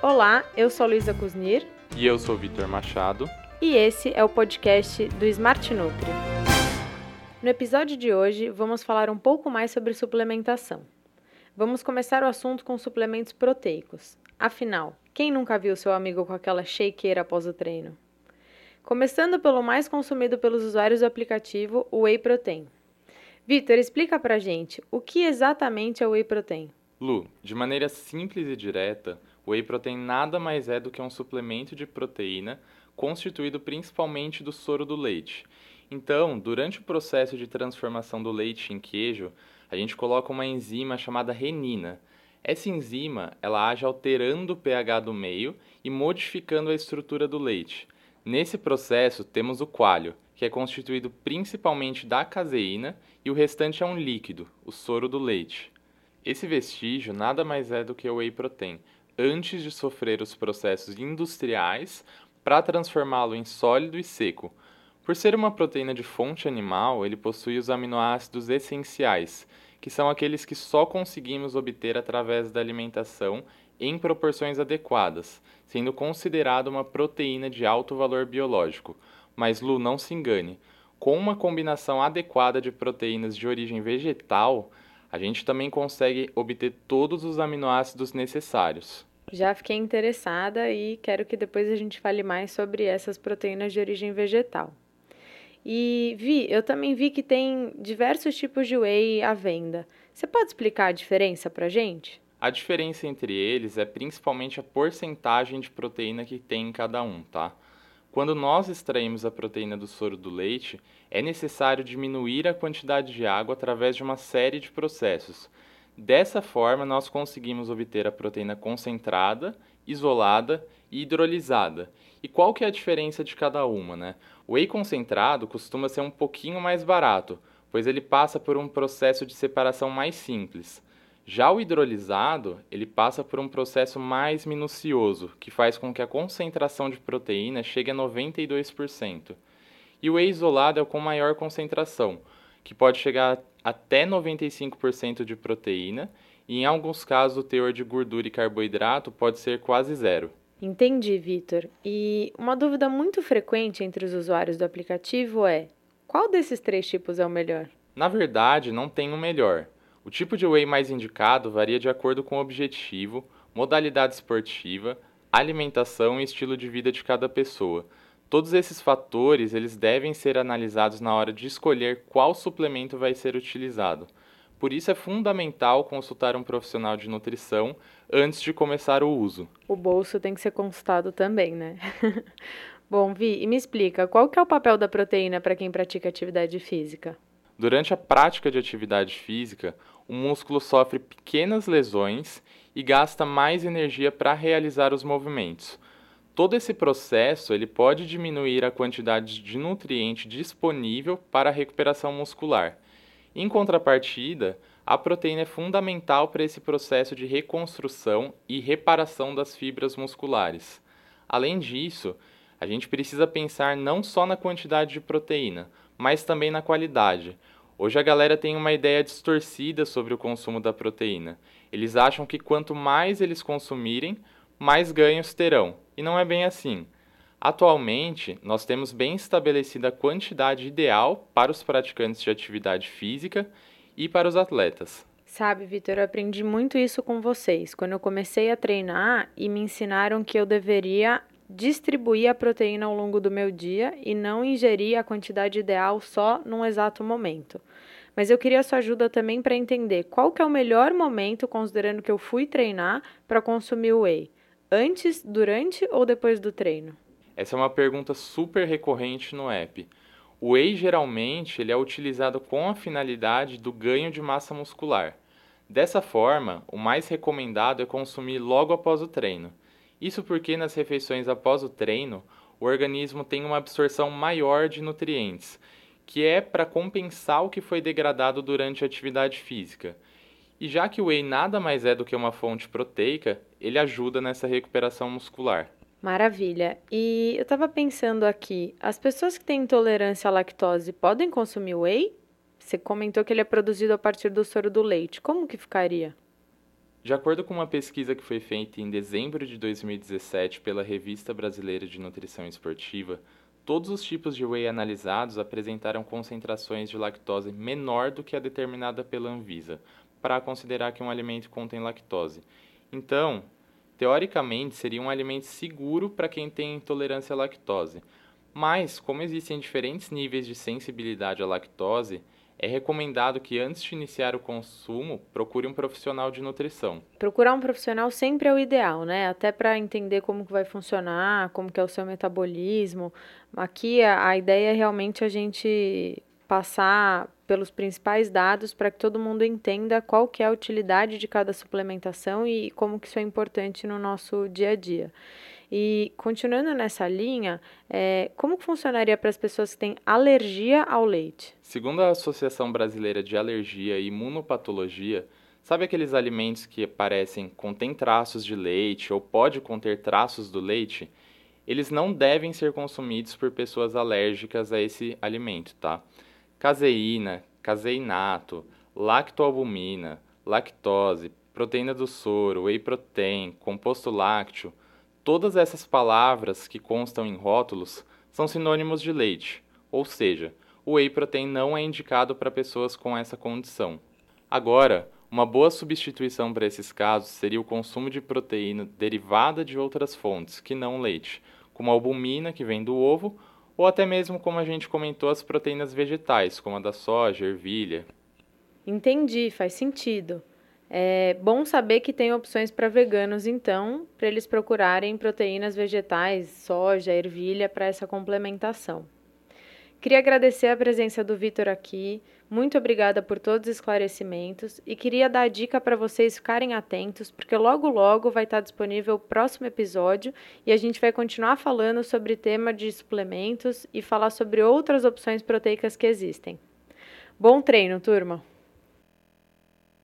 Olá, eu sou Luísa Kuznir. E eu sou Vitor Machado. E esse é o podcast do Smart Nutri. No episódio de hoje, vamos falar um pouco mais sobre suplementação. Vamos começar o assunto com suplementos proteicos. Afinal, quem nunca viu seu amigo com aquela shakeira após o treino? Começando pelo mais consumido pelos usuários do aplicativo, o Whey Protein. Vitor, explica pra gente o que exatamente é o Whey Protein. Lu, de maneira simples e direta, o Whey Protein nada mais é do que um suplemento de proteína constituído principalmente do soro do leite. Então, durante o processo de transformação do leite em queijo, a gente coloca uma enzima chamada renina. Essa enzima, ela age alterando o pH do meio e modificando a estrutura do leite. Nesse processo, temos o coalho, que é constituído principalmente da caseína, e o restante é um líquido, o soro do leite. Esse vestígio nada mais é do que o whey protein, antes de sofrer os processos industriais para transformá-lo em sólido e seco. Por ser uma proteína de fonte animal, ele possui os aminoácidos essenciais, que são aqueles que só conseguimos obter através da alimentação em proporções adequadas, sendo considerado uma proteína de alto valor biológico. Mas Lu, não se engane, com uma combinação adequada de proteínas de origem vegetal, a gente também consegue obter todos os aminoácidos necessários. Já fiquei interessada e quero que depois a gente fale mais sobre essas proteínas de origem vegetal. E vi, eu também vi que tem diversos tipos de whey à venda. Você pode explicar a diferença para gente? A diferença entre eles é principalmente a porcentagem de proteína que tem em cada um, tá? Quando nós extraímos a proteína do soro do leite, é necessário diminuir a quantidade de água através de uma série de processos. Dessa forma, nós conseguimos obter a proteína concentrada, isolada e hidrolisada. E qual que é a diferença de cada uma, né? O whey concentrado costuma ser um pouquinho mais barato, pois ele passa por um processo de separação mais simples. Já o hidrolisado, ele passa por um processo mais minucioso, que faz com que a concentração de proteína chegue a 92%. E o whey isolado é o com maior concentração, que pode chegar até 95% de proteína, e em alguns casos o teor de gordura e carboidrato pode ser quase zero. Entendi, Vitor. E uma dúvida muito frequente entre os usuários do aplicativo é: qual desses três tipos é o melhor? Na verdade, não tem o um melhor. O tipo de whey mais indicado varia de acordo com o objetivo, modalidade esportiva, alimentação e estilo de vida de cada pessoa. Todos esses fatores, eles devem ser analisados na hora de escolher qual suplemento vai ser utilizado. Por isso é fundamental consultar um profissional de nutrição antes de começar o uso. O bolso tem que ser consultado também, né? Bom, Vi, e me explica, qual que é o papel da proteína para quem pratica atividade física? Durante a prática de atividade física, o músculo sofre pequenas lesões e gasta mais energia para realizar os movimentos. Todo esse processo ele pode diminuir a quantidade de nutriente disponível para a recuperação muscular em contrapartida, a proteína é fundamental para esse processo de reconstrução e reparação das fibras musculares. Além disso, a gente precisa pensar não só na quantidade de proteína, mas também na qualidade. Hoje a galera tem uma ideia distorcida sobre o consumo da proteína. Eles acham que quanto mais eles consumirem, mais ganhos terão. E não é bem assim. Atualmente, nós temos bem estabelecida a quantidade ideal para os praticantes de atividade física e para os atletas. Sabe, Vitor, eu aprendi muito isso com vocês. Quando eu comecei a treinar e me ensinaram que eu deveria distribuir a proteína ao longo do meu dia e não ingerir a quantidade ideal só num exato momento. Mas eu queria sua ajuda também para entender qual que é o melhor momento, considerando que eu fui treinar, para consumir o whey. Antes, durante ou depois do treino? Essa é uma pergunta super recorrente no app. O whey geralmente ele é utilizado com a finalidade do ganho de massa muscular. Dessa forma, o mais recomendado é consumir logo após o treino. Isso porque nas refeições após o treino, o organismo tem uma absorção maior de nutrientes, que é para compensar o que foi degradado durante a atividade física. E já que o whey nada mais é do que uma fonte proteica, ele ajuda nessa recuperação muscular. Maravilha. E eu estava pensando aqui, as pessoas que têm intolerância à lactose podem consumir whey? Você comentou que ele é produzido a partir do soro do leite. Como que ficaria? De acordo com uma pesquisa que foi feita em dezembro de 2017 pela Revista Brasileira de Nutrição Esportiva, todos os tipos de whey analisados apresentaram concentrações de lactose menor do que a determinada pela Anvisa, para considerar que um alimento contém lactose. Então, teoricamente, seria um alimento seguro para quem tem intolerância à lactose. Mas, como existem diferentes níveis de sensibilidade à lactose, é recomendado que antes de iniciar o consumo, procure um profissional de nutrição. Procurar um profissional sempre é o ideal, né? Até para entender como que vai funcionar, como que é o seu metabolismo. Aqui a, a ideia é realmente a gente passar pelos principais dados para que todo mundo entenda qual que é a utilidade de cada suplementação e como que isso é importante no nosso dia a dia. E continuando nessa linha, é, como funcionaria para as pessoas que têm alergia ao leite? Segundo a Associação Brasileira de Alergia e Imunopatologia, sabe aqueles alimentos que parecem contém traços de leite ou pode conter traços do leite? Eles não devem ser consumidos por pessoas alérgicas a esse alimento, tá? Caseína, caseinato, lactoalbumina, lactose, proteína do soro, whey protein, composto lácteo, Todas essas palavras que constam em rótulos são sinônimos de leite, ou seja, o whey protein não é indicado para pessoas com essa condição. Agora, uma boa substituição para esses casos seria o consumo de proteína derivada de outras fontes, que não leite, como a albumina, que vem do ovo, ou até mesmo, como a gente comentou, as proteínas vegetais, como a da soja, ervilha. Entendi, faz sentido. É bom saber que tem opções para veganos, então, para eles procurarem proteínas vegetais, soja, ervilha, para essa complementação. Queria agradecer a presença do Vitor aqui, muito obrigada por todos os esclarecimentos e queria dar a dica para vocês ficarem atentos, porque logo logo vai estar disponível o próximo episódio e a gente vai continuar falando sobre tema de suplementos e falar sobre outras opções proteicas que existem. Bom treino, turma!